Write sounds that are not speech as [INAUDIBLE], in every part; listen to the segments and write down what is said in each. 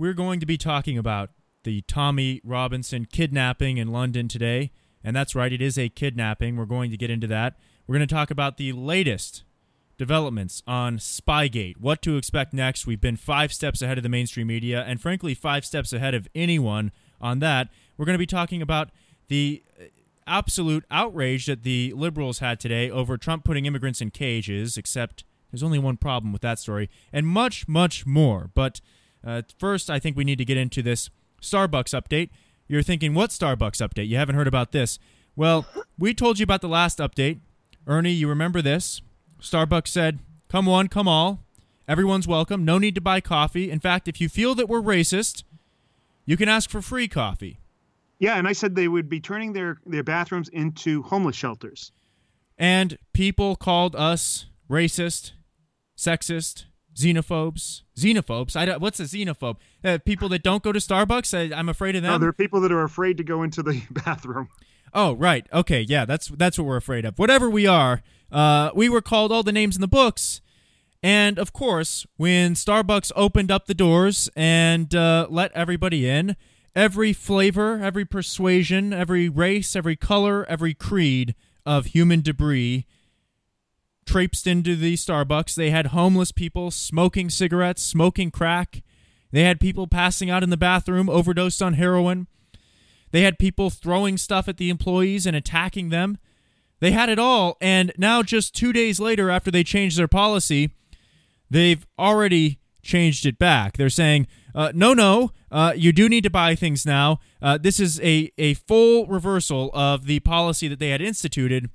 we're going to be talking about the Tommy Robinson kidnapping in London today. And that's right, it is a kidnapping. We're going to get into that. We're going to talk about the latest developments on Spygate, what to expect next. We've been five steps ahead of the mainstream media, and frankly, five steps ahead of anyone on that. We're going to be talking about the uh, absolute outrage that the liberals had today over Trump putting immigrants in cages, except there's only one problem with that story, and much, much more. But uh, first, I think we need to get into this Starbucks update. You're thinking, what Starbucks update? You haven't heard about this. Well, we told you about the last update. Ernie, you remember this? Starbucks said, come one, come all. Everyone's welcome. No need to buy coffee. In fact, if you feel that we're racist, you can ask for free coffee. Yeah, and I said they would be turning their, their bathrooms into homeless shelters. And people called us racist, sexist, xenophobes. Xenophobes? I don't, what's a xenophobe? Uh, people that don't go to Starbucks? I, I'm afraid of them. No, there are people that are afraid to go into the [LAUGHS] bathroom. Oh, right. Okay, yeah, that's that's what we're afraid of. Whatever we are, uh, we were called all the names in the books. And of course, when Starbucks opened up the doors and uh, let everybody in, every flavor, every persuasion, every race, every color, every creed of human debris traipsed into the Starbucks. They had homeless people smoking cigarettes, smoking crack. They had people passing out in the bathroom, overdosed on heroin. They had people throwing stuff at the employees and attacking them. They had it all. And now, just two days later, after they changed their policy, they've already changed it back. They're saying, uh, no, no, uh, you do need to buy things now. Uh, this is a, a full reversal of the policy that they had instituted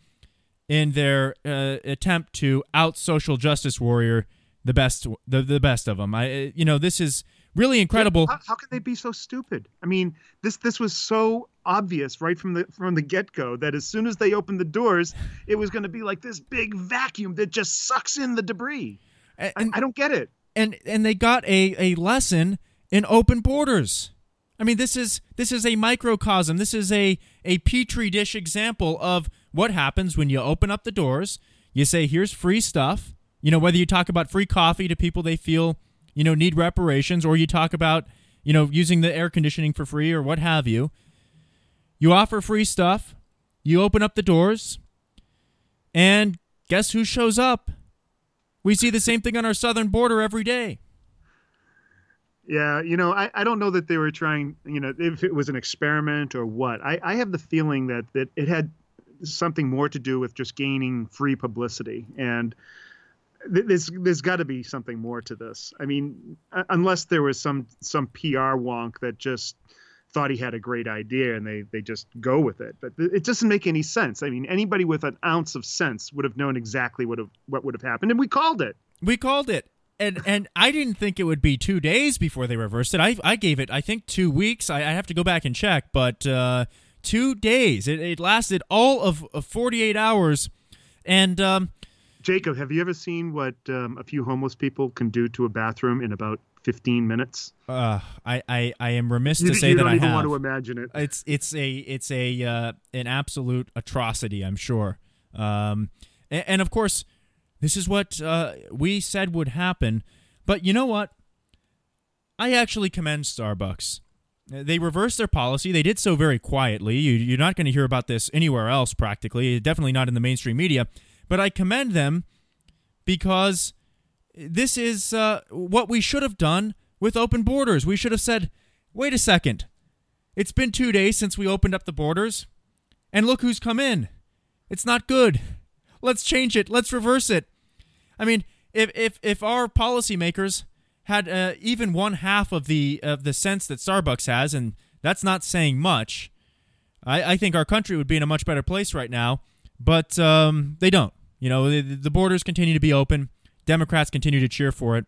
in their uh, attempt to out social justice warrior the best the, the best of them. I you know this is really incredible. How, how can they be so stupid? I mean, this this was so obvious right from the from the get go that as soon as they opened the doors, it was going to be like this big vacuum that just sucks in the debris. And, I, I don't get it. And and they got a a lesson in open borders. I mean, this is this is a microcosm. This is a a petri dish example of what happens when you open up the doors. You say, "Here's free stuff." You know, whether you talk about free coffee to people they feel you know need reparations, or you talk about you know using the air conditioning for free or what have you. You offer free stuff. You open up the doors, and guess who shows up? We see the same thing on our southern border every day. Yeah, you know, I, I don't know that they were trying, you know, if it was an experiment or what. I, I have the feeling that, that it had something more to do with just gaining free publicity. And th- there's there's got to be something more to this. I mean unless there was some some pr wonk that just thought he had a great idea and they they just go with it. But it doesn't make any sense. I mean anybody with an ounce of sense would have known exactly what have, what would have happened. And we called it. We called it. And and I didn't think it would be two days before they reversed it. I I gave it I think two weeks. I, I have to go back and check, but uh, two days. It, it lasted all of, of 48 hours. And um, Jacob, have you ever seen what um, a few homeless people can do to a bathroom in about 15 minutes? Uh, I, I, I am remiss you, to say that I even have. want to imagine it. It's it's a it's a uh, an absolute atrocity. I'm sure. Um, and, and of course, this is what uh, we said would happen. But you know what? I actually commend Starbucks. They reversed their policy. They did so very quietly. You, are not going to hear about this anywhere else, practically. Definitely not in the mainstream media. But I commend them because this is uh, what we should have done with open borders. We should have said, wait a second. It's been two days since we opened up the borders, and look who's come in. It's not good. Let's change it. Let's reverse it. I mean, if if if our policymakers had uh, even one half of the of the sense that Starbucks has, and that's not saying much. I, I think our country would be in a much better place right now, but um, they don't. You know, the, the, borders continue to be open. Democrats continue to cheer for it.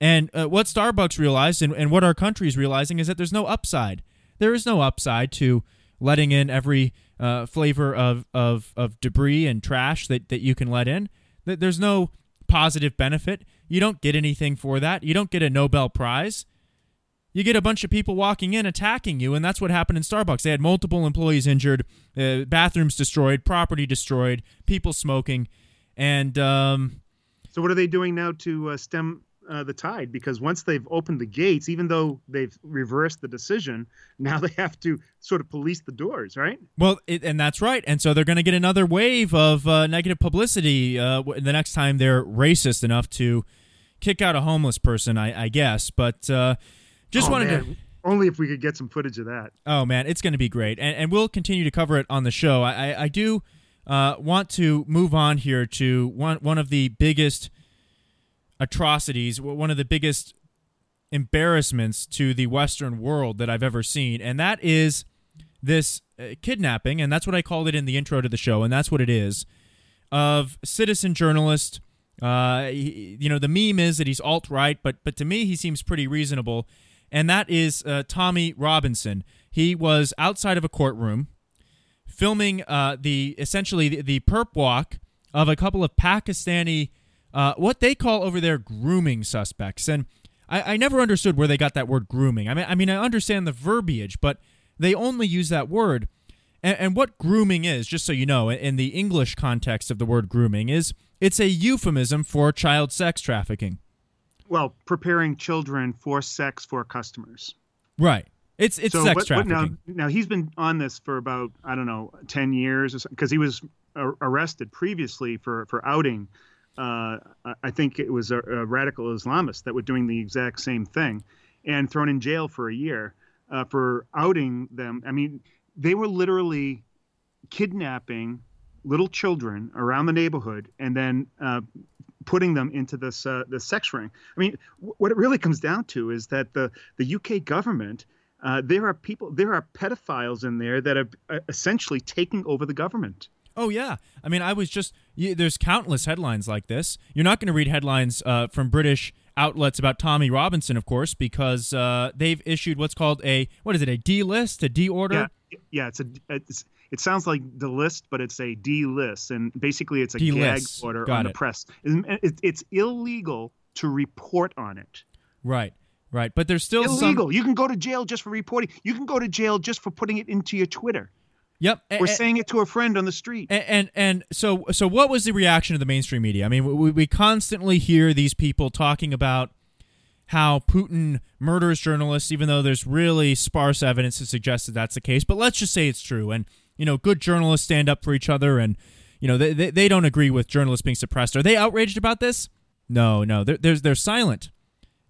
And uh, what Starbucks realized, and, and what our country is realizing, is that there's no upside. There is no upside to letting in every uh, flavor of, of, of debris and trash that, that you can let in. There's no positive benefit. You don't get anything for that. You don't get a Nobel Prize. You get a bunch of people walking in attacking you, and that's what happened in Starbucks. They had multiple employees injured, uh, bathrooms destroyed, property destroyed, people smoking, and um, so what are they doing now to uh, stem uh, the tide because once they've opened the gates, even though they've reversed the decision, [LAUGHS] now they have to sort of police the doors, right? Well, it, and that's right. And so they're going to get another wave of uh, negative publicity uh, the next time they're racist enough to kick out a homeless person, I, I guess. But uh, just oh, wanted man. to. Only if we could get some footage of that. Oh man, it's going to be great, and, and we'll continue to cover it on the show. I, I, I do uh, want to move on here to one one of the biggest atrocities, one of the biggest embarrassments to the Western world that I've ever seen, and that is this uh, kidnapping, and that's what I called it in the intro to the show, and that's what it is, of citizen journalist. Uh, he, you know, the meme is that he's alt right, but but to me he seems pretty reasonable, and that is uh, Tommy Robinson. He was outside of a courtroom, filming uh, the essentially the, the perp walk of a couple of Pakistani uh, what they call over there grooming suspects. And I, I never understood where they got that word grooming. I mean, I mean, I understand the verbiage, but they only use that word. And, and what grooming is, just so you know, in the English context of the word grooming, is it's a euphemism for child sex trafficking. Well, preparing children for sex for customers. Right. It's it's so sex what, trafficking. What now, now he's been on this for about I don't know ten years because he was arrested previously for for outing uh, I think it was a, a, radical Islamist that were doing the exact same thing, and thrown in jail for a year uh, for outing them. I mean, they were literally kidnapping little children around the neighborhood and then uh, putting them into this uh, the sex ring. I mean, w- what it really comes down to is that the the UK government. Uh, there are people, there are pedophiles in there that are uh, essentially taking over the government. Oh yeah, I mean, I was just you, there's countless headlines like this. You're not going to read headlines uh, from British outlets about Tommy Robinson, of course, because uh, they've issued what's called a what is it a D list, a D order? Yeah, yeah, it's a it's, it sounds like the list, but it's a D list, and basically it's a D-list. gag order Got on it. the press. It, it's illegal to report on it. Right. Right, but there's still illegal. Some... You can go to jail just for reporting. You can go to jail just for putting it into your Twitter. Yep, or saying it to a friend on the street. And, and, and so so what was the reaction of the mainstream media? I mean, we, we constantly hear these people talking about how Putin murders journalists, even though there's really sparse evidence to suggest that that's the case. But let's just say it's true, and you know, good journalists stand up for each other, and you know, they they, they don't agree with journalists being suppressed. Are they outraged about this? No, no, they're they're, they're silent.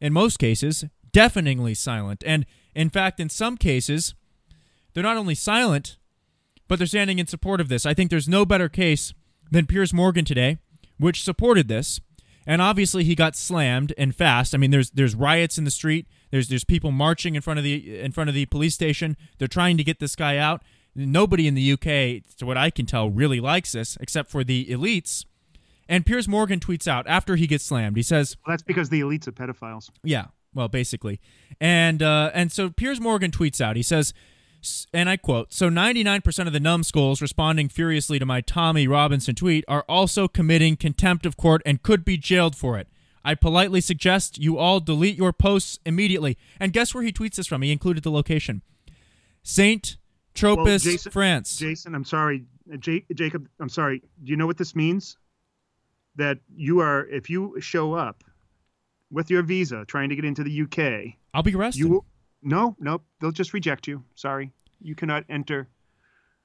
In most cases, deafeningly silent, and in fact, in some cases, they're not only silent but they're standing in support of this. I think there's no better case than Piers Morgan today, which supported this. And obviously he got slammed and fast. I mean there's there's riots in the street. There's there's people marching in front of the in front of the police station. They're trying to get this guy out. Nobody in the UK, to what I can tell, really likes this except for the elites. And Piers Morgan tweets out after he gets slammed. He says, "Well, that's because the elites are pedophiles." Yeah, well, basically. And uh, and so Piers Morgan tweets out. He says, and I quote, so 99% of the numbskulls responding furiously to my Tommy Robinson tweet are also committing contempt of court and could be jailed for it. I politely suggest you all delete your posts immediately. And guess where he tweets this from? He included the location Saint Tropez, well, Jason, France. Jason, I'm sorry. J- Jacob, I'm sorry. Do you know what this means? That you are, if you show up with your visa trying to get into the UK, I'll be arrested. You will, no, nope. They'll just reject you. Sorry, you cannot enter.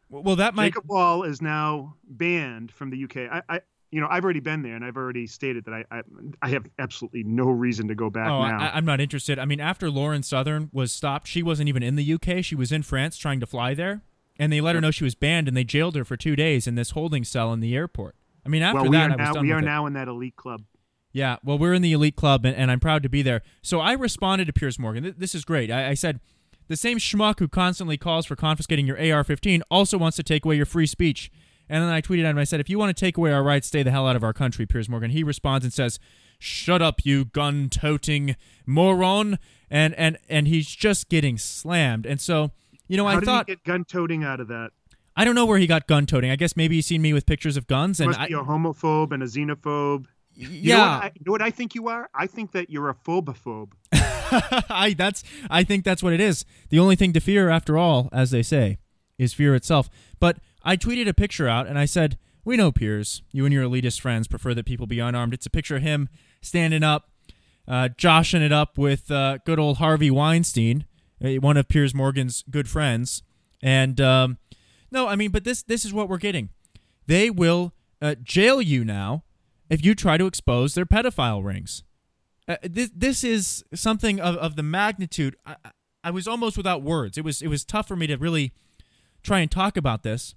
Well, that might. Jacob Wohl is now banned from the UK. I, I you know, I've already been there, and I've already stated that I, I, I have absolutely no reason to go back oh, now. I, am not interested. I mean, after Lauren Southern was stopped, she wasn't even in the UK. She was in France trying to fly there, and they let her know she was banned, and they jailed her for two days in this holding cell in the airport. I mean, after well, that, we I was now, we are it. now in that elite club. Yeah, well, we're in the elite club, and, and I'm proud to be there. So I responded to Piers Morgan. Th- this is great. I, I said, the same schmuck who constantly calls for confiscating your AR 15 also wants to take away your free speech. And then I tweeted at him, I said, if you want to take away our rights, stay the hell out of our country, Piers Morgan. He responds and says, Shut up, you gun toting moron. And, and, and he's just getting slammed. And so, you know, How I did thought. he get gun toting out of that? I don't know where he got gun toting. I guess maybe he's seen me with pictures of guns. And must I, be a homophobe and a xenophobe. You yeah. Know I, you know what I think you are? I think that you're a phobophobe. [LAUGHS] I that's I think that's what it is. The only thing to fear, after all, as they say, is fear itself. But I tweeted a picture out and I said, "We know, Piers, you and your elitist friends prefer that people be unarmed." It's a picture of him standing up, uh, joshing it up with uh, good old Harvey Weinstein, uh, one of Piers Morgan's good friends. And um, no, I mean, but this this is what we're getting. They will uh, jail you now if you try to expose their pedophile rings. Uh, this this is something of, of the magnitude. I, I was almost without words. It was it was tough for me to really try and talk about this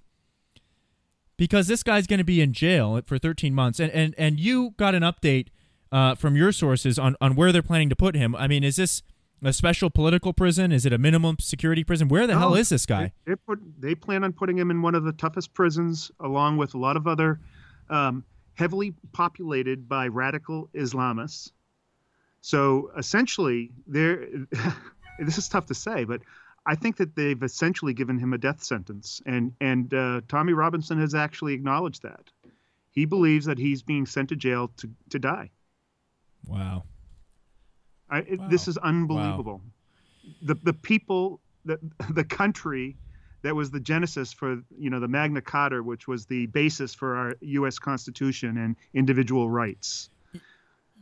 because this guy's going to be in jail for 13 months, and and and you got an update uh, from your sources on on where they're planning to put him. I mean, is this a special political prison? Is it a minimum security prison? Where the No, hell is this guy? They, they put they plan on putting him in one of the toughest prisons, along with a lot of other um, heavily populated by radical Islamists. So essentially, there. [LAUGHS] this is tough to say, but I think that they've essentially given him a death sentence, and and uh, Tommy Robinson has actually acknowledged that. He believes that he's being sent to jail to to die. Wow. I, it, This is unbelievable. Wow. The the people, the [LAUGHS] the country that was the genesis for you know the Magna Carta, which was the basis for our U.S. Constitution and individual rights.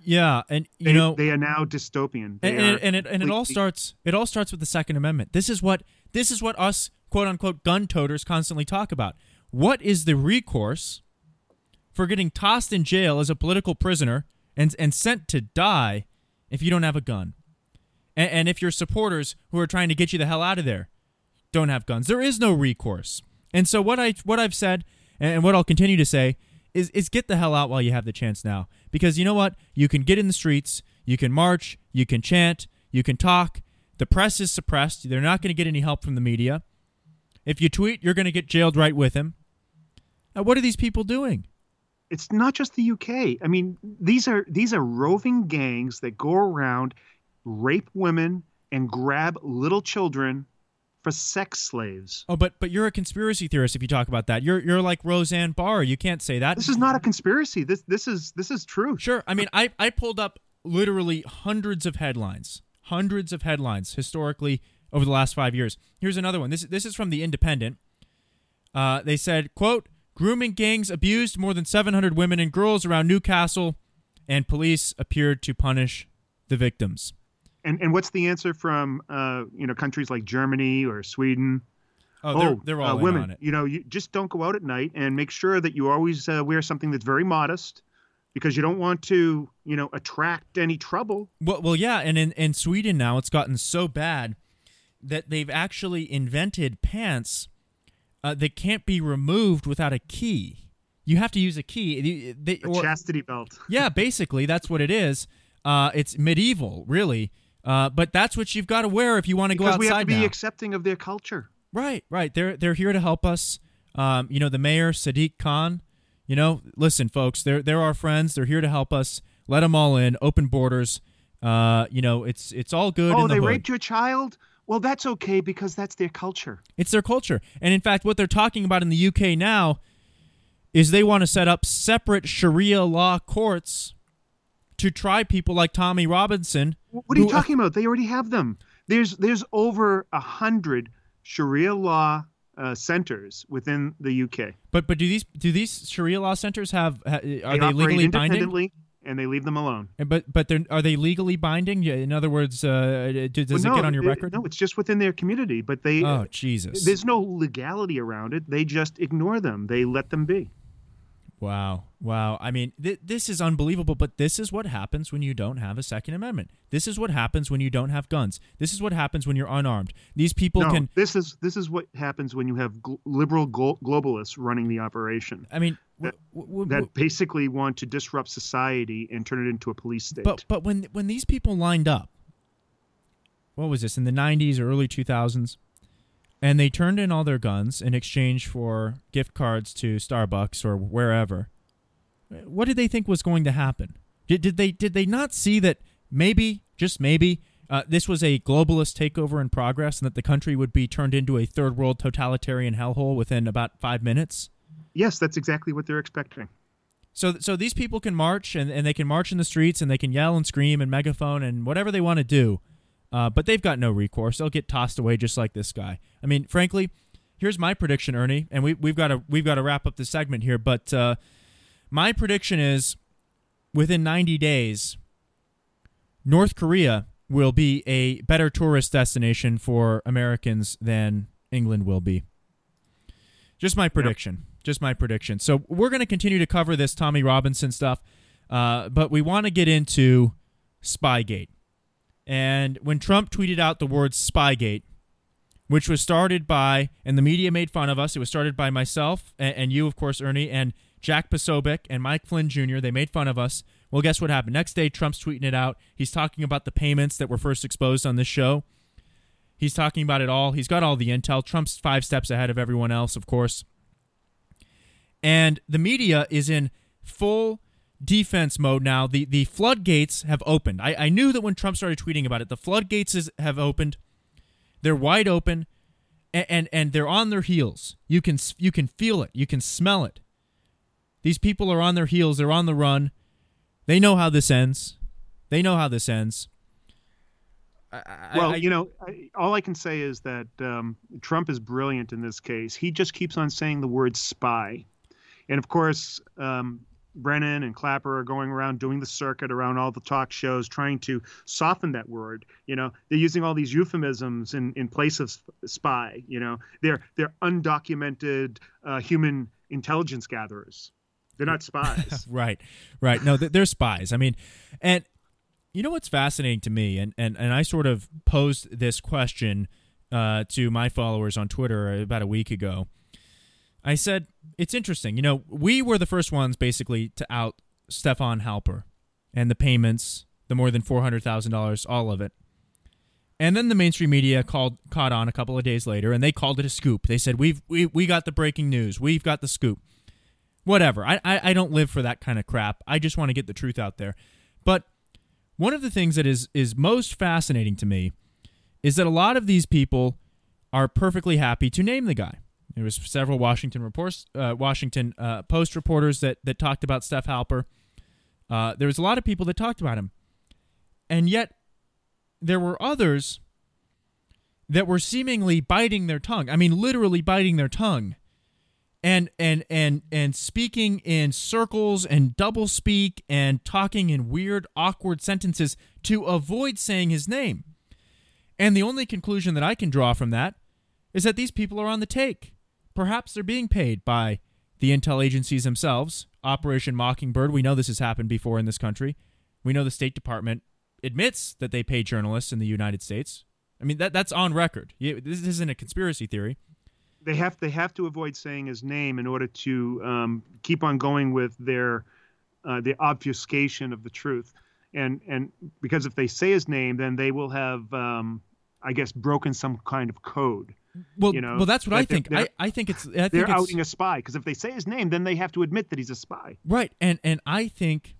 Yeah, and you They, know, they are now dystopian. They and, and, and it and it all starts it all starts with the Second Amendment. This is what this is what us quote unquote gun toters constantly talk about. What is the recourse for getting tossed in jail as a political prisoner and and sent to die if you don't have a gun? And, and if your supporters who are trying to get you the hell out of there don't have guns, there is no recourse. And so what I what I've said and what I'll continue to say is is get the hell out while you have the chance now. Because you know what? You can get in the streets, you can march, you can chant, you can talk. The press is suppressed. They're not going to get any help from the media. If you tweet, you're going to get jailed right with him. Now, what are these people doing? it's not just the UK. I mean, these are these are roving gangs that go around, rape women, and grab little children for sex slaves. Oh, but but you're a conspiracy theorist if you talk about that. You're you're like Roseanne Barr. You can't say that. This is not a conspiracy. This this is this is true. Sure. I mean, I, I pulled up literally hundreds of headlines, hundreds of headlines historically over the last five years. Here's another one. This this is from the Independent. Uh, they said, "quote Grooming gangs abused more than 700 women and girls around Newcastle, and police appeared to punish the victims." And and what's the answer from uh, you know countries like Germany or Sweden? Oh, they're, they're all uh, in women. on it. You know, you just don't go out at night and make sure that you always uh, wear something that's very modest because you don't want to you know attract any trouble. Well, well, yeah, and in, in Sweden now it's gotten so bad that they've actually invented pants uh, that can't be removed without a key. You have to use a key. They, A or- chastity belt. yeah, basically that's what it is. Uh, it's medieval, really. Uh, but that's what you've got to wear if you want to go outside. Because we have to be now. accepting of their culture. Right, right. They're they're here to help us. Um, you know, the mayor Sadiq Khan. You know, listen, folks. They're they're our friends. They're here to help us. Let them all in. Open borders. Uh, you know, it's it's all good. oh, in the they hood. raped your child? Well, that's okay because that's their culture. It's their culture. And in fact, what they're talking about in the UK now is they want to set up separate Sharia law courts to try people like Tommy Robinson. What are you talking about? They already have them. There's there's over a hundred Sharia law uh, centers within the UK. But but do these do these Sharia law centers have ha- are they they, legally binding? independently, and they leave them alone. And But but they're, are they legally binding? Yeah, In other words, uh, does Well, it get on your it- record? No, it's just within their community. But they Oh Jesus! there's no legality around it. They just ignore them. They let them be. Wow, wow. I mean, th- this is unbelievable. But this is what happens when you don't have a Second Amendment. This is what happens when you don't have guns. This is what happens when you're unarmed. These people no, can. this is this is what happens when you have gl- liberal glo- globalists running the operation I mean, That- w- w- that w- basically want to disrupt society and turn it into a police state. but but when when these people lined up, what was this in the '90s or early 2000s? And they turned in all their guns in exchange for gift cards to Starbucks or wherever. What did they think was going to happen? Did, did they did they not see that maybe just maybe uh, this was a globalist takeover in progress and that the country would be turned into a third world totalitarian hellhole within about five minutes? yes, that's exactly what they're expecting. So, so these people can march and, and they can march in the streets and they can yell and scream and megaphone and whatever they want to do, uh, but they've got no recourse. They'll get tossed away just like this guy. I mean, frankly, here's my prediction, Ernie, and we, we've got to we've got to wrap up the segment here. But uh, my prediction is, within 90 days, North Korea will be a better tourist destination for Americans than England will be. Just my prediction. Yep. Just my prediction. So we're going to continue to cover this Tommy Robinson stuff, uh, but we want to get into Spygate. And when Trump tweeted out the word Spygate, which was started by, and the media made fun of us. It was started by myself and, and you, of course, Ernie, and Jack Posobiec and Mike Flynn Jr. They made fun of us. Well, guess what happened? Next day, Trump's tweeting it out. He's talking about the payments that were first exposed on this show. He's talking about it all. He's got all the intel. Trump's five steps ahead of everyone else, of course. And the media is in full defense mode now. The the floodgates have opened. I, I knew that when Trump started tweeting about it, the floodgates is, have opened. They're wide open, and, and and they're on their heels. You can you can feel it. You can smell it. These people are on their heels. They're on the run. They know how this ends. They know how this ends. I, well, I, you know, I, all I can say is that um, Trump is brilliant in this case. He just keeps on saying the word spy. And of course, um, Brennan and Clapper are going around doing the circuit around all the talk shows, trying to soften that word. You know, they're using all these euphemisms in, in place of spy. You know, they're they're undocumented uh, human intelligence gatherers. They're not spies. [LAUGHS] right, right. No, they're spies. I mean, and you know what's fascinating to me, and and and I sort of posed this question uh, to my followers on Twitter about a week ago I said, it's interesting. You know, we were the first ones basically to out Stefan Halper and the payments, the more than $400,000, all of it. And then the mainstream media called caught on a couple of days later and they called it a scoop. They said, We've we, we got the breaking news. We've got the scoop. Whatever. I, I, I don't live for that kind of crap. I just want to get the truth out there. But one of the things that is is most fascinating to me is that a lot of these people are perfectly happy to name the guy. There was several Washington reports, uh, Washington uh, Post reporters that that talked about Steph Halper. Uh, there was a lot of people that talked about him, and yet there were others that were seemingly biting their tongue. I mean, literally biting their tongue, and and and and speaking in circles and double speak and talking in weird, awkward sentences to avoid saying his name. And the only conclusion that I can draw from that is that these people are on the take. Perhaps they're being paid by the intel agencies themselves. Operation Mockingbird, we know this has happened before in this country. We know the State Department admits that they pay journalists in the United States. I mean, that that's on record. This isn't a conspiracy theory. They have they have to avoid saying his name in order to um, keep on going with their uh, the obfuscation of the truth. And and because if they say his name, then they will have, um, I guess, broken some kind of code. Well, you know, well, that's what I think. I, I think it's. I think they're it's, outing a spy because if they say his name, then they have to admit that he's a spy. Right, and and I think,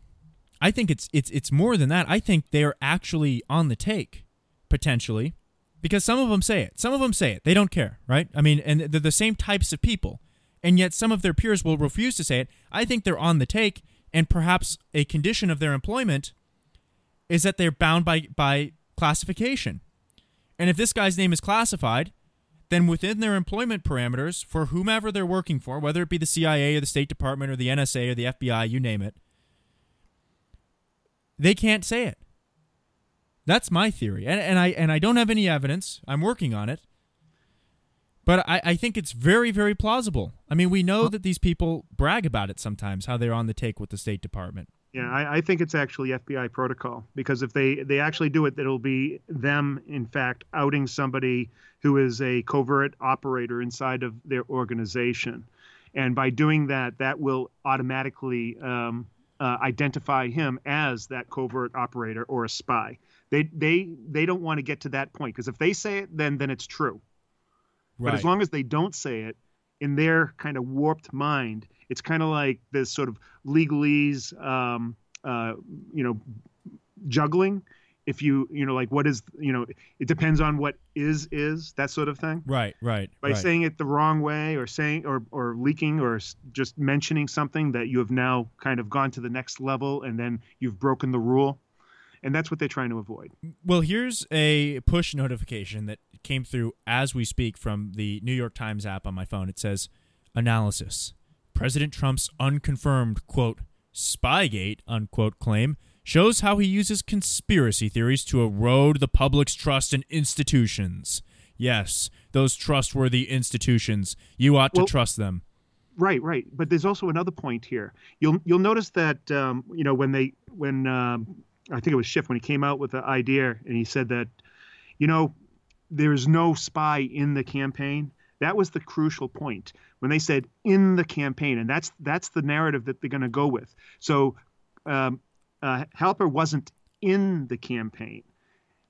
I think it's it's it's more than that. I think they are actually on the take, potentially, because some of them say it. Some of them say it. They don't care, right? I mean, and they're the same types of people, and yet some of their peers will refuse to say it. I think they're on the take, and perhaps a condition of their employment is that they're bound by by classification. And if this guy's name is classified, then within their employment parameters for whomever they're working for, whether it be the CIA or the State Department or the NSA or the FBI, you name it, they can't say it. That's my theory. And, and I and I don't have any evidence. I'm working on it. But I, I think it's very, very plausible. I mean, we know that these people brag about it sometimes, how they're on the take with the State Department. Yeah, I, I, think it's actually FBI protocol because if they, they actually do it, it'll be them, in fact, outing somebody who is a covert operator inside of their organization. And by doing that, that will automatically um, uh, identify him as that covert operator or a spy. They, they, they don't want to get to that point because if they say it, then, then it's true. Right. But as long as they don't say it, in their kind of warped mind, it's kind of like this sort of legalese, um, uh, you know, juggling. If you, you know, like what is, you know, it depends on what is is that sort of thing. Right, right. By right. saying it the wrong way, or saying, or or leaking, or just mentioning something that you have now kind of gone to the next level, and then you've broken the rule and that's what they're trying to avoid. Well, here's a push notification that came through as we speak from the New York Times app on my phone. It says, "Analysis: President Trump's unconfirmed quote Spygate unquote claim shows how he uses conspiracy theories to erode the public's trust in institutions. Yes, those trustworthy institutions. You ought Well- to trust them. Right, right. But there's also another point here. You'll you'll notice that um, you know when they when um, I think it was Schiff when he came out with the idea and he said that you know there's no spy in the campaign. That was the crucial point when they said in the campaign, and that's that's the narrative that they're going to go with. So um, uh, Halper wasn't in the campaign,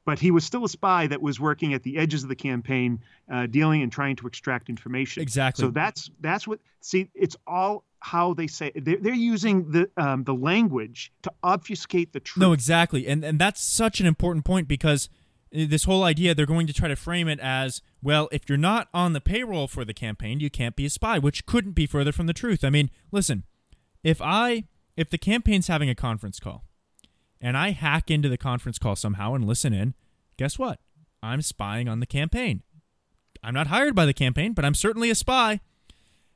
but he was still a spy that was working at the edges of the campaign, uh, dealing and trying to extract information. Exactly. So that's that's what. See, it's all how they say they're, they're using the um, the language to obfuscate the truth. No, exactly. And and that's such an important point because uh, this whole idea they're going to try to frame it as, well, if you're not on the payroll for the campaign, you can't be a spy, which couldn't be further from the truth. I mean, listen, if I if the campaign's having a conference call and I hack into the conference call somehow and listen in, guess what? I'm spying on the campaign. I'm not hired by the campaign, but I'm certainly a spy.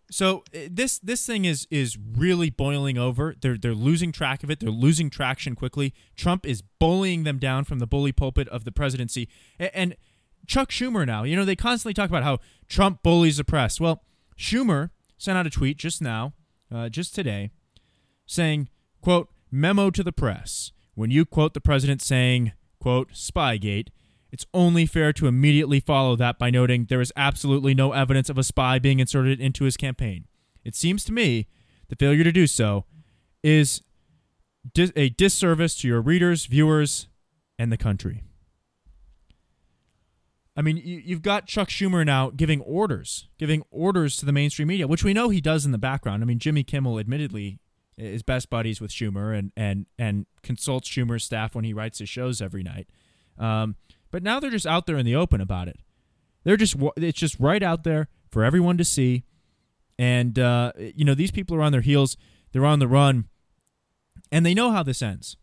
So uh, this this thing is is really boiling over. They're they're losing track of it. They're losing traction quickly. Trump is bullying them down from the bully pulpit of the presidency. And Chuck Schumer now, you know, they constantly talk about how Trump bullies the press. Well, Schumer sent out a tweet just now, uh, just today, saying, "quote Memo to the press: When you quote the president saying, quote Spygate." It's only fair to immediately follow that by noting there is absolutely no evidence of a spy being inserted into his campaign. It seems to me the failure to do so is dis- a disservice to your readers, viewers, and the country. I mean, you, you've got Chuck Schumer now giving orders, giving orders to the mainstream media, which we know he does in the background. I mean, Jimmy Kimmel, admittedly, is best buddies with Schumer and and and consults Schumer's staff when he writes his shows every night. Um, but now they're just out there in the open about it. They're just it's just right out there for everyone to see. And uh, you know these people are on their heels. They're on the run, and they know how this ends.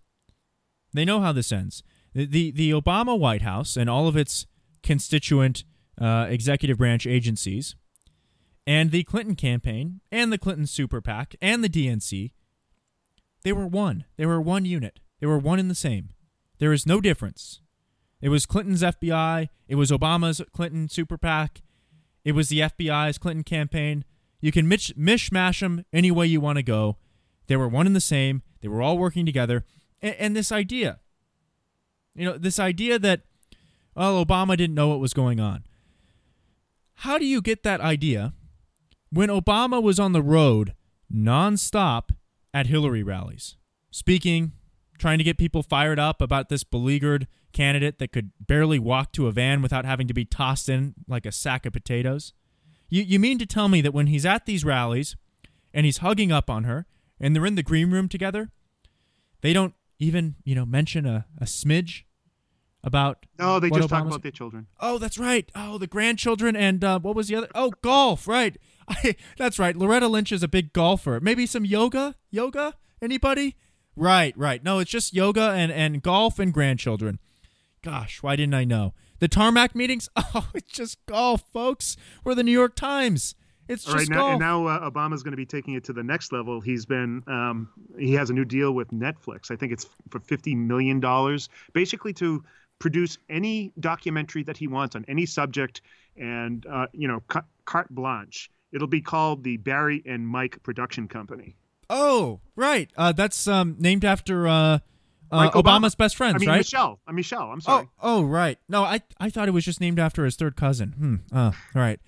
They know how this ends. The the, Obama White House and all of its constituent uh, executive branch agencies, and the Clinton campaign, and the Clinton super PAC, and the DNC, they were one. They were one unit. They were one and the same. There is no difference. It was Clinton's FBI. It was Obama's Clinton super PAC. It was the FBI's Clinton campaign. You can mish- mishmash them any way you want to go. They were one and the same. They were all working together. And, and this idea, you know, this idea that, well, Obama didn't know what was going on. How do you get that idea when Obama was on the road nonstop at Hillary rallies, speaking, trying to get people fired up about this beleaguered candidate that could barely walk to a van without having to be tossed in like a sack of potatoes? You, you mean to tell me that when he's at these rallies and he's hugging up on her and they're in the green room together, they don't even, you know, mention a, a smidge about No, they just talk about their children. Oh, that's right. Oh, the grandchildren and uh, what was the other? Oh, golf. Right. [LAUGHS] I, that's right. Loretta Lynch is a big golfer. Maybe some yoga. Yoga. Anybody? Right. Right. No, it's just yoga and and golf and grandchildren. Gosh, why didn't I know? The tarmac meetings. [LAUGHS] Oh, it's just golf, folks. We're the New York Times. It's All right just now, golf. and now uh, Obama's going to be taking it to the next level. He's been um, he has a new deal with Netflix. I think it's for fifty million dollars, basically to produce any documentary that he wants on any subject, and uh, you know, carte blanche. It'll be called the Barry and Mike Production Company. Oh, right. Uh, that's um named after uh, uh Obama's Obama. best friends, I mean right? Michelle. Uh, Michelle. I'm sorry. Oh, oh, right. No, I I thought it was just named after his third cousin. Hmm. Oh, right.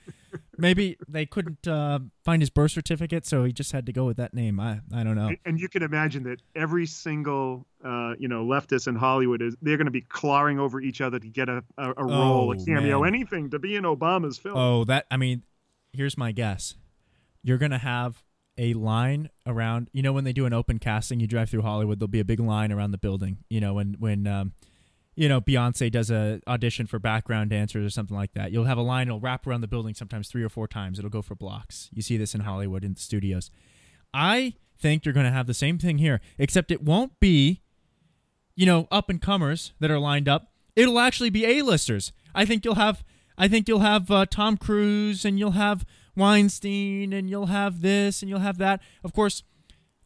Maybe they couldn't uh, find his birth certificate, so he just had to go with that name. I I don't know. And- And you can imagine that every single, uh, you know, leftist in Hollywood is they're going to be clawing over each other to get a, a, a role, a Oh, cameo, man. anything to be in Obama's film. Oh, that I mean, here's my guess. You're gonna have a line around. You know, when they do an open casting, you drive through Hollywood. There'll be a big line around the building. You know, when when um, you know Beyonce does a audition for background dancers or something like that. You'll have a line. It'll wrap around the building sometimes three or four times. It'll go for blocks. You see this in Hollywood in the studios. I think you're going to have the same thing here, except it won't be, you know, up and comers that are lined up. It'll actually be A-listers. I think you'll have, I think you'll have uh, Tom Cruise and you'll have Weinstein and you'll have this and you'll have that. Of course,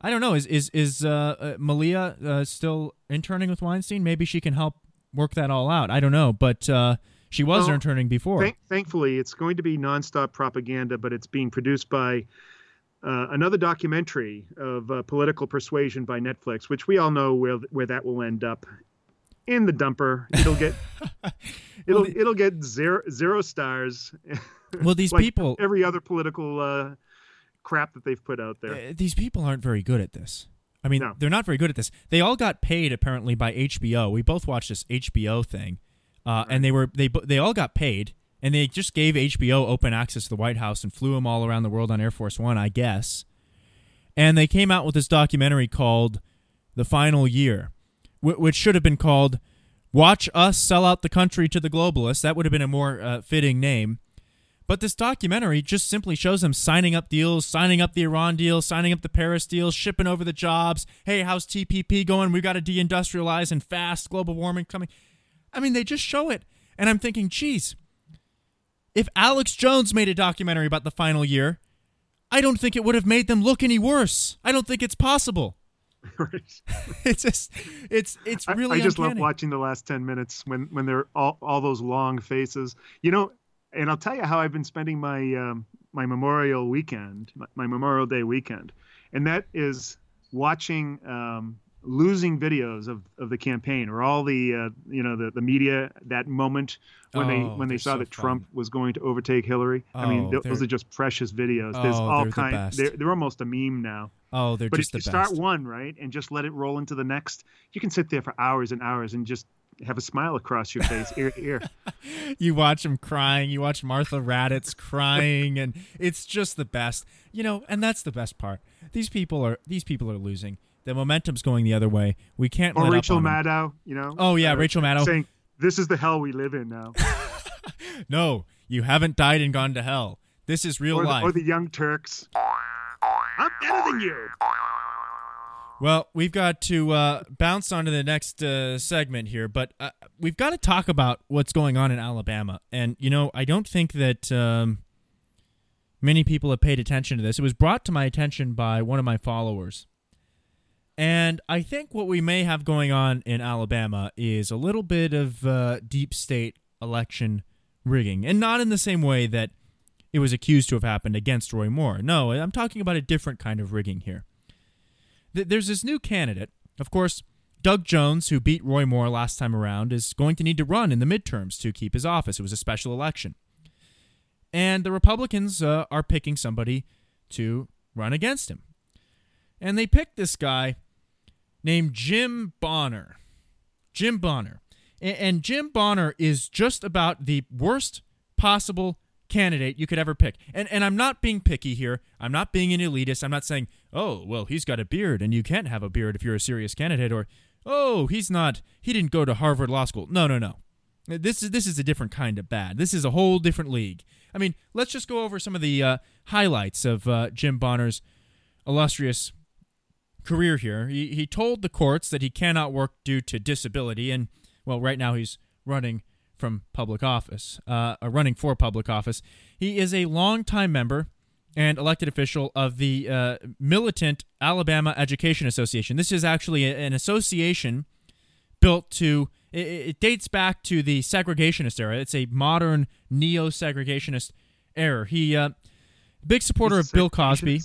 I don't know. Is is is uh, uh, Malia uh, still interning with Weinstein? Maybe she can help work that all out. I don't know, but uh, she was Well, interning before. Thank, thankfully, it's going to be nonstop propaganda, but it's being produced by uh, another documentary of uh, political persuasion by Netflix, which we all know where where that will end up in the dumper. It'll get [LAUGHS] it'll the- it'll get zero zero stars. [LAUGHS] well, these like people, every other political uh, crap that they've put out there. uh, these people aren't very good at this. I mean, No. they're not very good at this. They all got paid apparently by HBO. We both watched this HBO thing, uh, and they were they they all got paid, and they just gave HBO open access to the White House and flew them all around the world on Air Force One, I guess. And they came out with this documentary called "The Final Year," which should have been called "Watch Us Sell Out the Country to the Globalists." That would have been a more uh, fitting name. But this documentary just simply shows them signing up deals, signing up the Iran deal, signing up the Paris deal, shipping over the jobs. Hey, how's TPP going? We've got to deindustrialize and fast. Global warming coming. I mean, they just show it, and I'm thinking, geez, if Alex Jones made a documentary about the final year, I don't think it would have made them look any worse. I don't think it's possible. [LAUGHS] It's just, it's it's really. I, just love watching the last 10 minutes when when they're all, all those long faces you know and i'll tell you how i've been spending my um, my memorial weekend my, my memorial day weekend and that is watching um, losing videos of, of the campaign or all the uh, you know the, the media that moment when Oh, they when they saw so that fun. Trump was going to overtake Hillary. I mean, Oh, th- those they're- just precious videos. There's Oh, all they're the. They're, they're almost a meme now. Oh, they're But just if you the best. start one right and just let it roll into the next, you can sit there for hours and hours and just have a smile across your face, ear to ear. [LAUGHS] you watch him crying you watch martha raddatz crying and it's just the best you know and that's the best part these people are these people are losing the momentum's going the other way we can't Or let Rachel up on 'em. Maddow, you know. Oh, yeah, uh, Rachel Maddow. saying, "This is the hell we live in now." [LAUGHS] no you haven't died and gone to hell this is real or, the, life or the Young Turks. I'm better than you. Well, we've got to uh, bounce on to the next uh, segment here, but uh, we've got to talk about what's going on in Alabama. And, you know, I don't think that um, many people have paid attention to this. It was brought to my attention by one of my followers. And I think what we may have going on in Alabama is a little bit of uh, deep state election rigging. And not in the same way that it was accused to have happened against Roy Moore. No, I'm talking about a different kind of rigging here th- there's this new candidate. Of course, Doug Jones, who beat Roy Moore last time around, is going to need to run in the midterms to keep his office. It was a special election. And the Republicans uh, are picking somebody to run against him. And they picked this guy named Jim Bonner. Jim Bonner. And Jim Bonner is just about the worst possible candidate you could ever pick. And and I'm not being picky here. I'm not being an elitist. I'm not saying, "Oh, well, he's got a beard and you can't have a beard if you're a serious candidate," or "Oh, he's not he didn't go to Harvard Law School." No, no, no. This is this is a different kind of bad. This is a whole different league. I mean, let's just go over some of the uh, highlights of uh, Jim Bonner's illustrious career here. He, he told the courts that he cannot work due to disability, and well, right now he's running from public office, uh, uh, running for public office. He is a longtime member and elected official of the uh, militant Alabama Education Association. This is actually a- an association built to. It, it dates back to the segregationist era. It's a modern neo-segregationist era. He, uh, big supporter He's of Bill Cosby.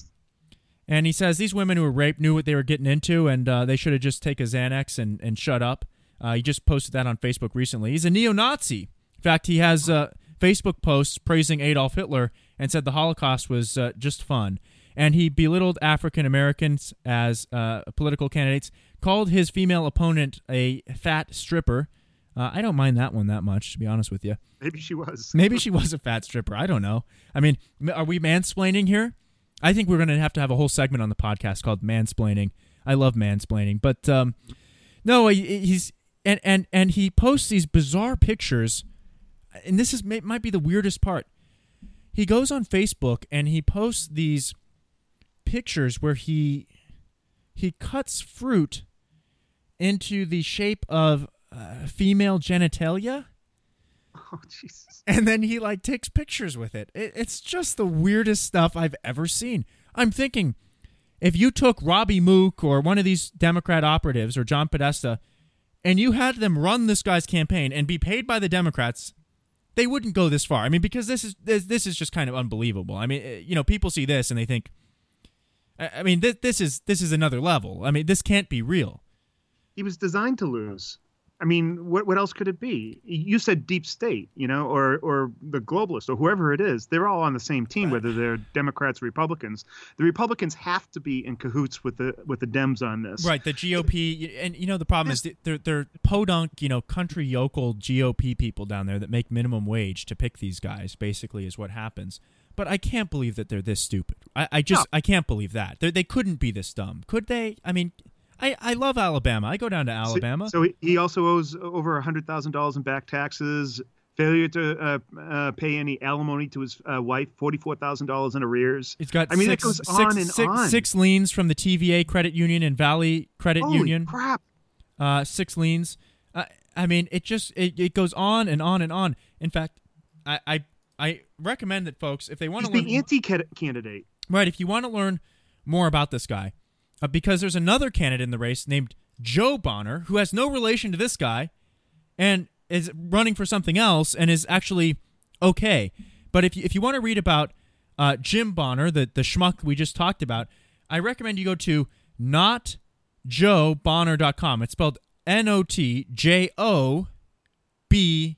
And he says these women who were raped knew what they were getting into, and uh, they should have just take a Xanax and, and shut up. Uh, he just posted that on Facebook recently. He's a neo-Nazi. In fact, he has uh, Facebook posts praising Adolf Hitler and said the Holocaust was uh, just fun. And he belittled African Americans as uh, political candidates, called his female opponent a fat stripper. Uh, I don't mind that one that much, to be honest with you. Maybe she was. [LAUGHS] Maybe she was a fat stripper. I don't know. I mean, are we mansplaining here? I think we're going to have to have a whole segment on the podcast called mansplaining. I love mansplaining, but um, no, he- he's and and and he posts these bizarre pictures, and this is may, might be the weirdest part. He goes on Facebook and he posts these pictures where he he cuts fruit into the shape of uh, female genitalia [LAUGHS] Oh Jesus. and then he like takes pictures with it. it. It's just the weirdest stuff I've ever seen. I'm thinking, if you took Robbie Mook or one of these Democrat operatives or John Podesta and you had them run this guy's campaign and be paid by the Democrats, they wouldn't go this far. I mean, because this is this, this is just kind of unbelievable. I mean, eh, you know, people see this and they think, I I mean, this, this is this is another level. I mean, this can't be real. He was designed to lose. I mean, what what else could it be? You said deep state, you know, or or the globalists or whoever it is. They're all on the same team, whether they're Democrats or Republicans. The Republicans have to be in cahoots with the with the Dems on this. Right, the GOP, and you know the problem is they're they're podunk, you know, country yokel GOP people down there that make minimum wage to pick these guys. Basically, is what happens. But I can't believe that they're this stupid. I, I just No. I can't believe that they they couldn't be this dumb, could they? I mean, I I love Alabama. I go down to Alabama. So, he- he also owes over hundred thousand dollars in back taxes. Failure to uh, uh, pay any alimony to his uh, wife, forty-four thousand dollars in arrears. He's got I mean, it six, goes six- on and six- on. six liens from the TVA Credit Union and Valley Credit Holy Union. crap! uh, six liens. Uh, I mean, it just it, it goes on and on and on. In fact, I I, I recommend that folks, if they want He's to learn, the anti-candidate. right, if you want to learn more about this guy, uh, because there's another candidate in the race named Joe Bonner who has no relation to this guy, and is running for something else and is actually okay. But if you, if you want to read about uh, Jim Bonner, the the schmuck we just talked about, I recommend you go to notjoebonner.com. It's spelled N O T J O B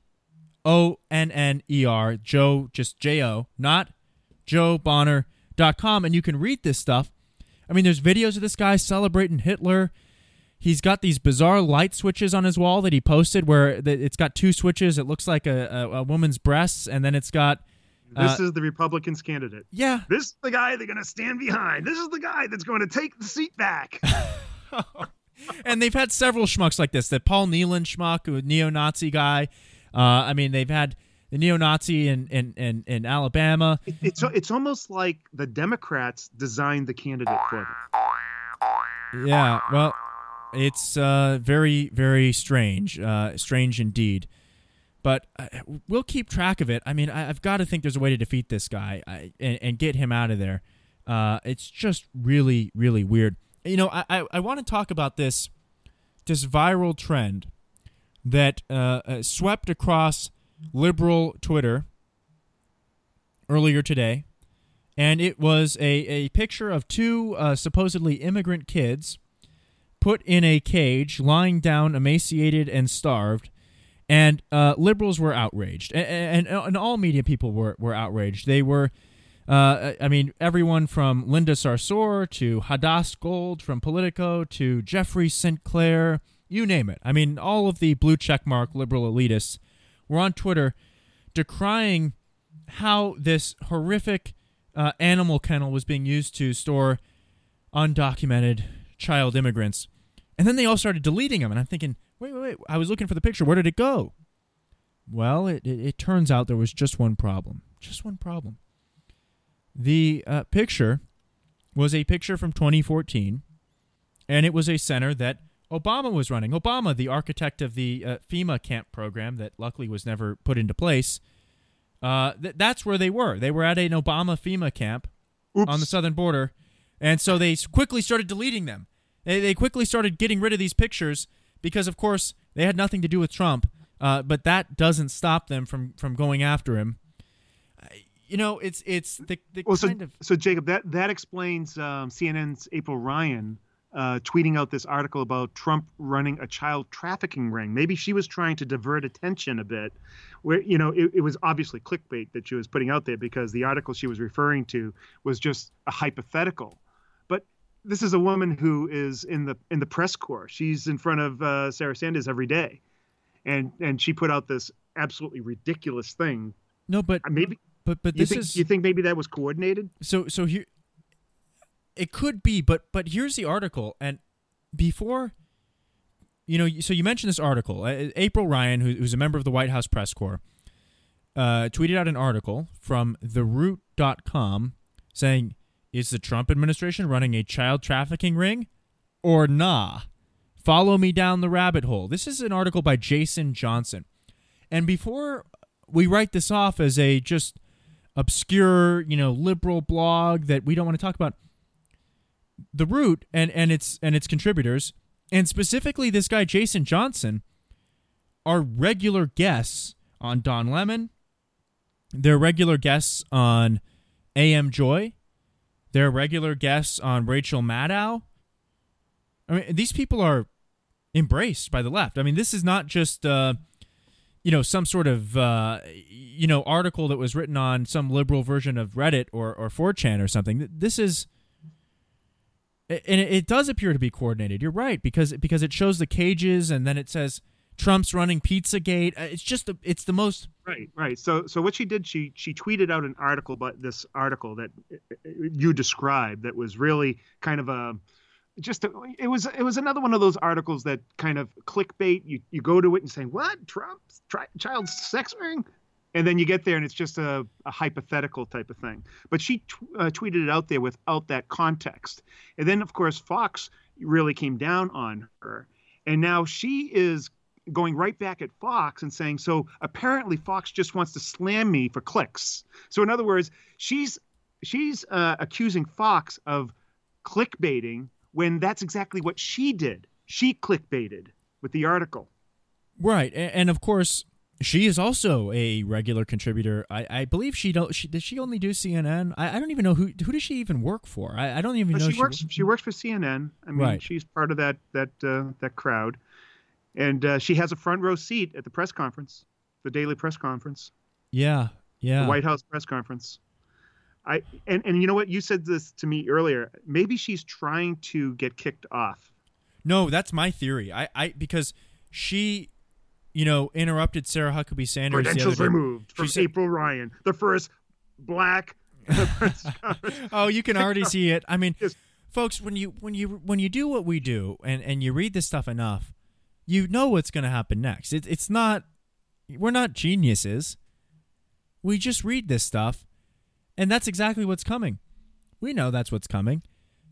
O N N E R. Joe, just J O, not joebonner.com. And you can read this stuff. I mean, there's videos of this guy celebrating Hitler. He's got these bizarre light switches on his wall that he posted where it's got two switches. It looks like a, a, a woman's breasts, and then it's got. This Uh, is the Republicans' candidate. Yeah, This is the guy they're going to stand behind. This is the guy that's going to take the seat back. [LAUGHS] and they've had several schmucks like this. That Paul Nehlen schmuck, a neo-Nazi guy. Uh, I mean, they've had the neo-Nazi in in, in, in Alabama. It- it's it's almost like the Democrats designed the candidate for them. Yeah, well, it's uh, very very strange, uh, strange indeed. But uh, we'll keep track of it. I mean, I, I've got to think there's a way to defeat this guy I, and, and get him out of there. Uh, it's just really, really weird. You know, I, I, I want to talk about this this viral trend that uh, uh, swept across liberal Twitter earlier today, and it was a, a picture of two uh, supposedly immigrant kids put in a cage, lying down, emaciated and starved. And uh, liberals were outraged, and, and, and all media people were, were outraged. They were, uh, I mean, everyone from Linda Sarsour to Hadas Gold from Politico to Jeffrey St. Clair, you name it. I mean, all of the blue checkmark liberal elitists were on Twitter decrying how this horrific uh, animal kennel was being used to store undocumented child immigrants. And then they all started deleting them. And I'm thinking, wait, wait, wait. I was looking for the picture. Where did it go? Well, it, it, it turns out there was just one problem. Just one problem. The uh, picture was a picture from 2014, and it was a center that Obama was running. Obama, the architect of the uh, FEMA camp program that luckily was never put into place, uh, th- that's where they were. They were at an Obama FEMA camp Oops. on the southern border, and so they quickly started deleting them. They, they quickly started getting rid of these pictures because, of course, they had nothing to do with Trump. Uh, but that doesn't stop them from from going after him. You know, it's it's the, the well, so, kind of so Jacob, that that explains um, CNN's April Ryan uh, tweeting out this article about Trump running a child trafficking ring. Maybe she was trying to divert attention a bit. Where you know it, it was obviously clickbait that she was putting out there because the article she was referring to was just a hypothetical. But this is a woman who is in the in the press corps. She's in front of uh, Sarah Sanders every day, and and she put out this absolutely ridiculous thing. no, but Uh, Maybe but but you this think is you think maybe that was coordinated? so so here it could be but but here's the article and before you know so you mentioned this article. Uh, april ryan who, who's a member of the white house press corps uh, tweeted out an article from theroot.com saying is the trump administration running a child trafficking ring or nah? Follow me down the rabbit hole. This is an article by jason johnson. And before we write this off as a just obscure, you know, liberal blog that we don't want to talk about. The Root and and its and its contributors, and specifically this guy Jason Johnson, are regular guests on Don Lemon. They're regular guests on AM Joy. They're regular guests on Rachel Maddow. I mean, these people are embraced by the left. I mean, this is not just uh, you know some sort of uh, you know article that was written on some liberal version of Reddit or or 4chan or something. This is and it does appear to be coordinated. You're right because because it shows the cages and then it says Trump's running Pizzagate. Uh, it's just a, it's the most right, right. So so what she did, she she tweeted out an article, but this article that uh, uh, you described that was really kind of a just a, it was it was another one of those articles that kind of clickbait. You you go to it and say what Trump tri- child sex ring, and then you get there and it's just a, a hypothetical type of thing. But she t- uh, tweeted it out there without that context, and then of course Fox really came down on her, and now she is going right back at Fox and saying, so apparently Fox just wants to slam me for clicks. So in other words, she's she's uh, accusing Fox of clickbaiting when that's exactly what she did. She clickbaited with the article. Right, and, and of course, she is also a regular contributor. I, I believe she don't. She, does she only do CNN? I, I don't even know who who does she even work for. I, I don't even know. She, she works. She works for CNN. I mean, right. she's part of that that uh, that crowd, and uh, she has a front row seat at the press conference, the daily press conference. Yeah, yeah. The White House press conference. I and and you know what you said this to me earlier. Maybe she's trying to get kicked off. No, that's my theory. I I because she, you know, interrupted Sarah Huckabee Sanders. Credentials removed from said, April Ryan, the first black. [LAUGHS] [LAUGHS] oh, you can already see it. I mean, yes. folks, when you when you when you do what we do and and you read this stuff enough, you know what's going to happen next. It, it's not. We're not geniuses. We just read this stuff and that's exactly what's coming. We know that's what's coming.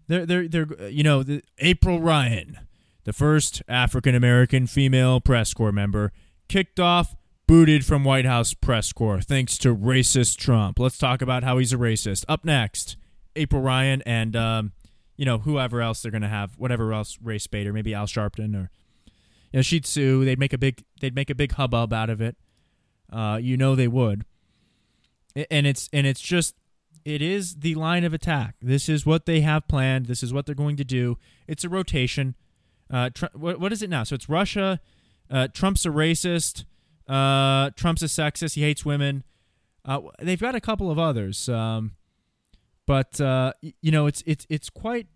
They're, they're, they're, you know, the, April Ryan, the first African American female press corps member, kicked off, booted from White House press corps thanks to racist Trump. Let's talk about how he's a racist. Up next, April Ryan and, um, you know, whoever else they're going to have, whatever else race bait or maybe Al Sharpton or, you know, she'd sue. They'd make a big, they'd make a big hubbub out of it. Uh, you know they would and it's and it's just it is the line of attack. This is what they have planned. This is what they're going to do. It's a rotation. Uh, tr- what, what is it now? So it's Russia. Uh, Trump's a racist. Uh, Trump's a sexist. He hates women. Uh, they've got a couple of others, um, but uh, you know it's it's it's quite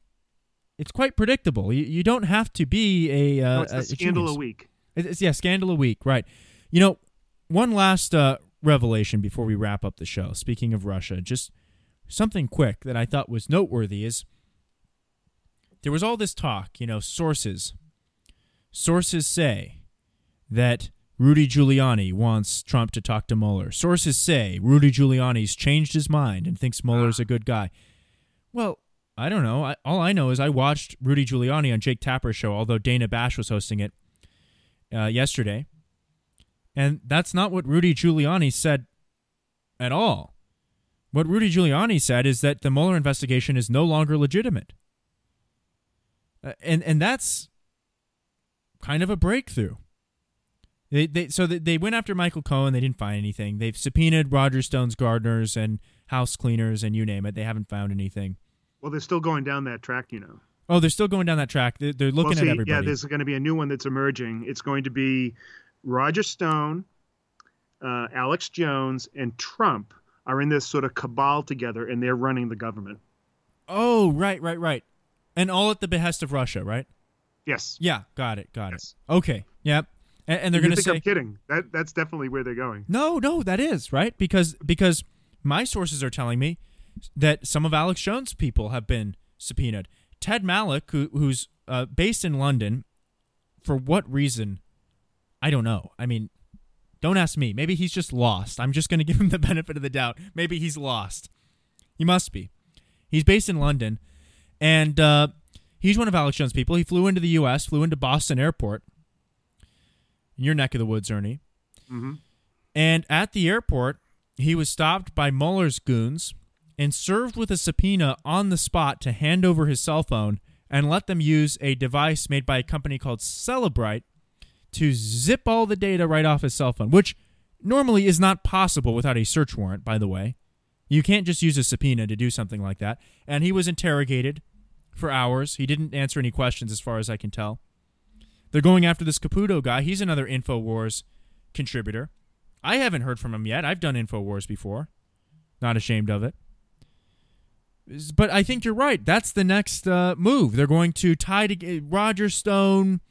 it's quite predictable. You, you don't have to be a, uh, no, it's a, a scandal genius. a week. It's, yeah, scandal a week, right? You know, one last revelation before we wrap up the show. Speaking of Russia, just something quick that I thought was noteworthy is there was all this talk, you know, sources. Sources say that Rudy Giuliani wants Trump to talk to Mueller. Sources say Rudy Giuliani's changed his mind and thinks Mueller's a good guy. Well, I don't know. I, all I know is I watched Rudy Giuliani on Jake Tapper's show, although Dana Bash was hosting it uh, yesterday. And that's not what Rudy Giuliani said at all. What Rudy Giuliani said is that the Mueller investigation is no longer legitimate. Uh, and and that's kind of a breakthrough. They, they so they went after Michael Cohen. They didn't find anything. They've subpoenaed Roger Stone's gardeners and house cleaners and you name it. They haven't found anything. Well, they're still going down that track, you know. Oh, they're still going down that track. They're, they're looking well, see, at everybody. Yeah, there's going to be a new one that's emerging. It's going to be Roger Stone, uh, Alex Jones, and Trump are in this sort of cabal together, and they're running the government. Oh, right, right, right, and all at the behest of Russia, right? Yes. Yeah, got it, got yes. it. Okay, yep. And, and they're going to say, "I'm kidding." That that's definitely where they're going. No, no, that is right because because my sources are telling me that some of Alex Jones' people have been subpoenaed. Ted Malloch, who, who's uh, based in London, for what reason I don't know. I mean, don't ask me. Maybe he's just lost. I'm just going [LAUGHS] to give him the benefit of the doubt. Maybe he's lost. He must be. He's based in London, and uh, he's one of Alex Jones' people. He flew into the U.S., flew into Boston Airport, in your neck of the woods, Ernie. Mm-hmm. And at the airport, he was stopped by Mueller's goons and served with a subpoena on the spot to hand over his cell phone and let them use a device made by a company called Cellebrite to zip all the data right off his cell phone, which normally is not possible without a search warrant, by the way. You can't just use a subpoena to do something like that. And he was interrogated for hours. He didn't answer any questions, as far as I can tell. They're going after this Caputo guy. He's another InfoWars contributor. I haven't heard from him yet. I've done InfoWars before. Not ashamed of it. But I think you're right. That's the next uh, move. They're going to tie to Roger Stone,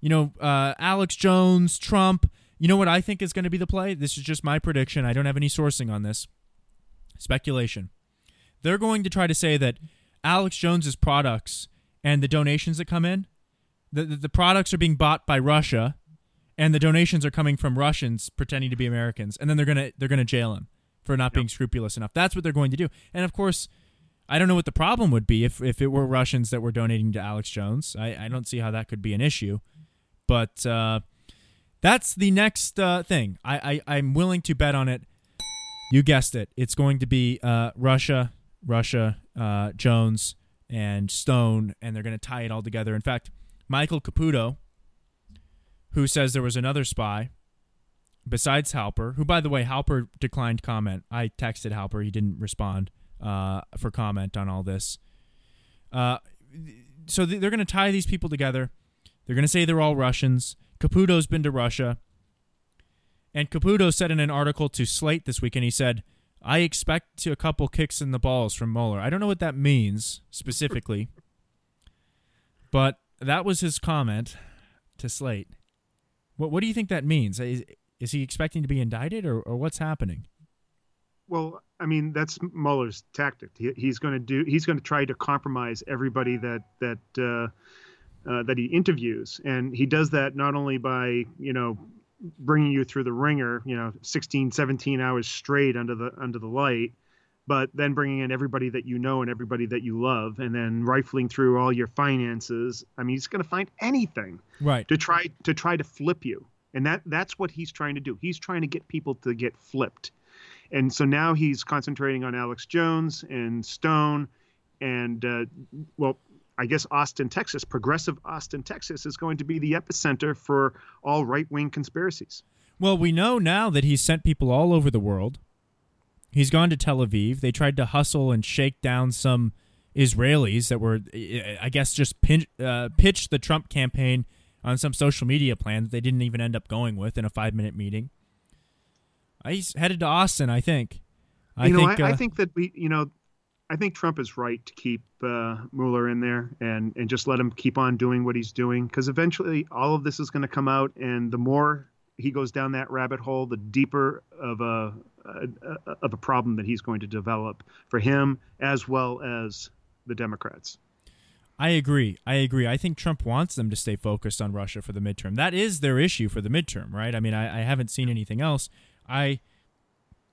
you know, uh, Alex Jones, Trump. You know what I think is going to be the play? This is just my prediction. I don't have any sourcing on this. Speculation. They're going to try to say that Alex Jones's products and the donations that come in, the, the, the products are being bought by Russia, and the donations are coming from Russians pretending to be Americans, and then they're gonna they're gonna jail him for not yep. being scrupulous enough. That's what they're going to do. And of course, I don't know what the problem would be if, if it were Russians that were donating to Alex Jones. I, I don't see how that could be an issue. But uh, that's the next uh, thing. I, I, I'm willing to bet on it. You guessed it. It's going to be uh, Russia, Russia, uh, Jones, and Stone, and they're going to tie it all together. In fact, Michael Caputo, who says there was another spy besides Halper, who, by the way, Halper declined comment. I texted Halper. He didn't respond uh, for comment on all this. Uh, so th- they're going to tie these people together. They're going to say they're all Russians. Caputo's been to Russia. And Caputo said in an article to Slate this week, and he said, I expect a couple kicks in the balls from Mueller. I don't know what that means specifically, but that was his comment to Slate. What, what do you think that means? Is, is he expecting to be indicted, or, or what's happening? Well, I mean, that's Mueller's tactic. He, he's going to do. He's going to try to compromise everybody that that uh, uh, that he interviews, and he does that not only by you know bringing you through the ringer, you know, 16, 17 hours straight under the under the light, but then bringing in everybody that you know and everybody that you love, and then rifling through all your finances. I mean, he's going to find anything right to try to try to flip you, and that that's what he's trying to do. He's trying to get people to get flipped and so now he's concentrating on Alex Jones and Stone, and uh, well, I guess Austin, Texas, progressive Austin, Texas, is going to be the epicenter for all right wing conspiracies. Well, we know now that he's sent people all over the world. He's gone to Tel Aviv. They tried to hustle and shake down some Israelis that were, I guess, just pin, uh, pitched the Trump campaign on some social media plan that they didn't even end up going with in a five minute meeting. He's headed to Austin, I think. I you know, think, I, uh, I, think that we, you know, I think Trump is right to keep uh, Mueller in there and and just let him keep on doing what he's doing because eventually all of this is going to come out, and the more he goes down that rabbit hole, the deeper of a, a, a of a problem that he's going to develop for him as well as the Democrats. I agree. I agree. I think Trump wants them to stay focused on Russia for the midterm. That is their issue for the midterm, right? I mean, I, I haven't seen anything else. I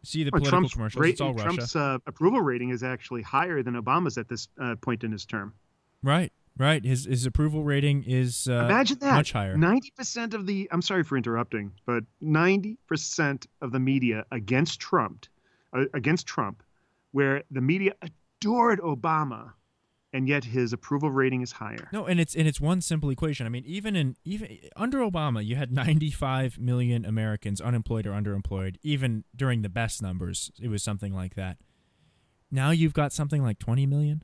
see the political Trump's commercials. Rate, it's all Trump's uh, approval rating is actually higher than Obama's at this uh, point in his term. Right, right. His his approval rating is uh, imagine that much higher. Ninety percent of the I'm sorry for interrupting, but ninety percent of the media against Trump, uh, against Trump, where the media adored Obama and yet his approval rating is higher. No, and it's and it's one simple equation. I mean, even in even under Obama, you had 95 million Americans unemployed or underemployed. Even during the best numbers, it was something like that. Now you've got something like 20 million,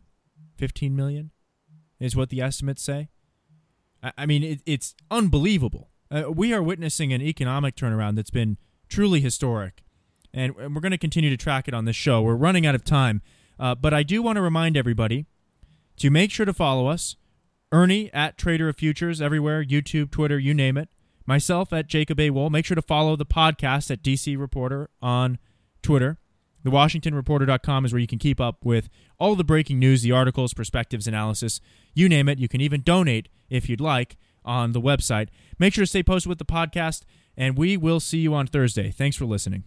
15 million, is what the estimates say. I, I mean, it, it's unbelievable. Uh, we are witnessing an economic turnaround that's been truly historic, and, and we're going to continue to track it on this show. We're running out of time, uh, but I do want to remind everybody to make sure to follow us. Ernie at Trader of Futures everywhere, YouTube, Twitter, you name it. Myself at Jacob A. Wohl. Make sure to follow the podcast at DC Reporter on Twitter. The TheWashingtonReporter.com is where you can keep up with all the breaking news, the articles, perspectives, analysis, you name it. You can even donate if you'd like on the website. Make sure to stay posted with the podcast, and we will see you on Thursday. Thanks for listening.